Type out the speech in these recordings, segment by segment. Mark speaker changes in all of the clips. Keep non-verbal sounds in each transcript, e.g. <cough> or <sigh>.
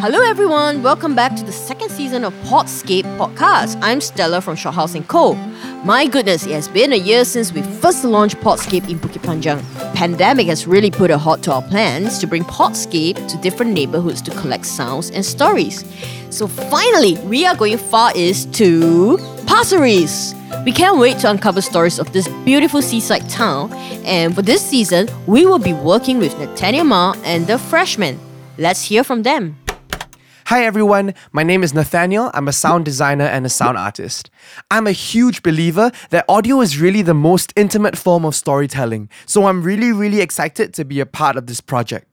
Speaker 1: Hello, everyone. Welcome back to the second season of Podscape Podcast. I'm Stella from Shophouse & Co. My goodness, it has been a year since we first launched Podscape in Bukit Panjang. Pandemic has really put a halt to our plans to bring Podscape to different neighborhoods to collect sounds and stories. So finally, we are going far east to Pasir Ris. We can't wait to uncover stories of this beautiful seaside town. And for this season, we will be working with Nathaniel Ma and the Freshmen. Let's hear from them.
Speaker 2: Hi everyone, my name is Nathaniel. I'm a sound designer and a sound artist. I'm a huge believer that audio is really the most intimate form of storytelling, so I'm really, really excited to be a part of this project.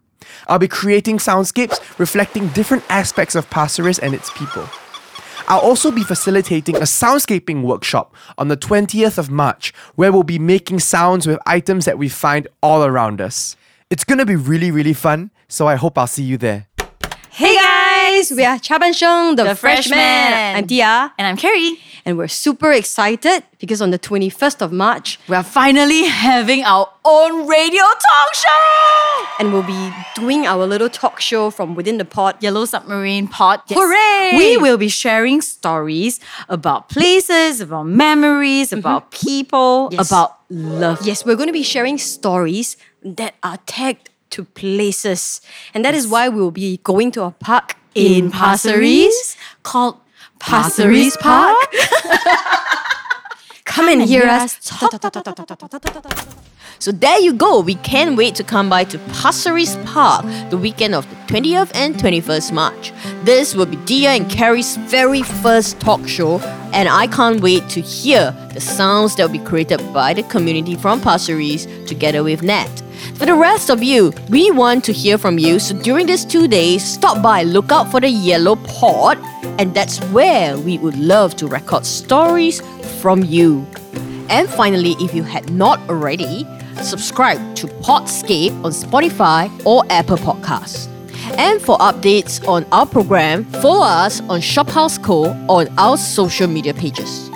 Speaker 2: I'll be creating soundscapes reflecting different aspects of Pasir and its people. I'll also be facilitating a soundscaping workshop on the 20th of March, where we'll be making sounds with items that we find all around us. It's gonna be really, really fun, so I hope I'll see you there.
Speaker 3: Hey guys, we are Chaban Sheng, the,
Speaker 4: The
Speaker 3: freshman.
Speaker 4: Freshmen.
Speaker 3: I'm Tia,
Speaker 4: And I'm Carrie.
Speaker 3: and we're super excited because on the 21st of March,
Speaker 4: We're finally having our own radio talk show!
Speaker 3: and we'll be doing our little talk show from within the pod.
Speaker 4: Yellow Submarine Pod.
Speaker 3: Hooray!
Speaker 4: We will be sharing stories about places, about memories, mm-hmm. about people,
Speaker 3: Yes.
Speaker 4: about love.
Speaker 3: Yes, we're going to be sharing stories that are tagged to places, and that is why we'll be going to a park
Speaker 4: In Pasir Ris, called Pasir Ris Park. <laughs>
Speaker 3: Come and hear us.
Speaker 1: So there you go. We can't wait to come by to Pasir Ris Park the weekend of the 20th and 21st March. This will be Dia and Carrie's very first talk show, and I can't wait to hear the sounds that will be created by the community from Pasir Ris together with Nat. For the rest of you, we want to hear from you. So during these two days, stop by, look out for the yellow pod, and that's where we would love to record stories from you. And finally, if you had not already, subscribe to Podscape on Spotify or Apple Podcasts. And for updates on our program, follow us on Shophouse Co on our social media pages.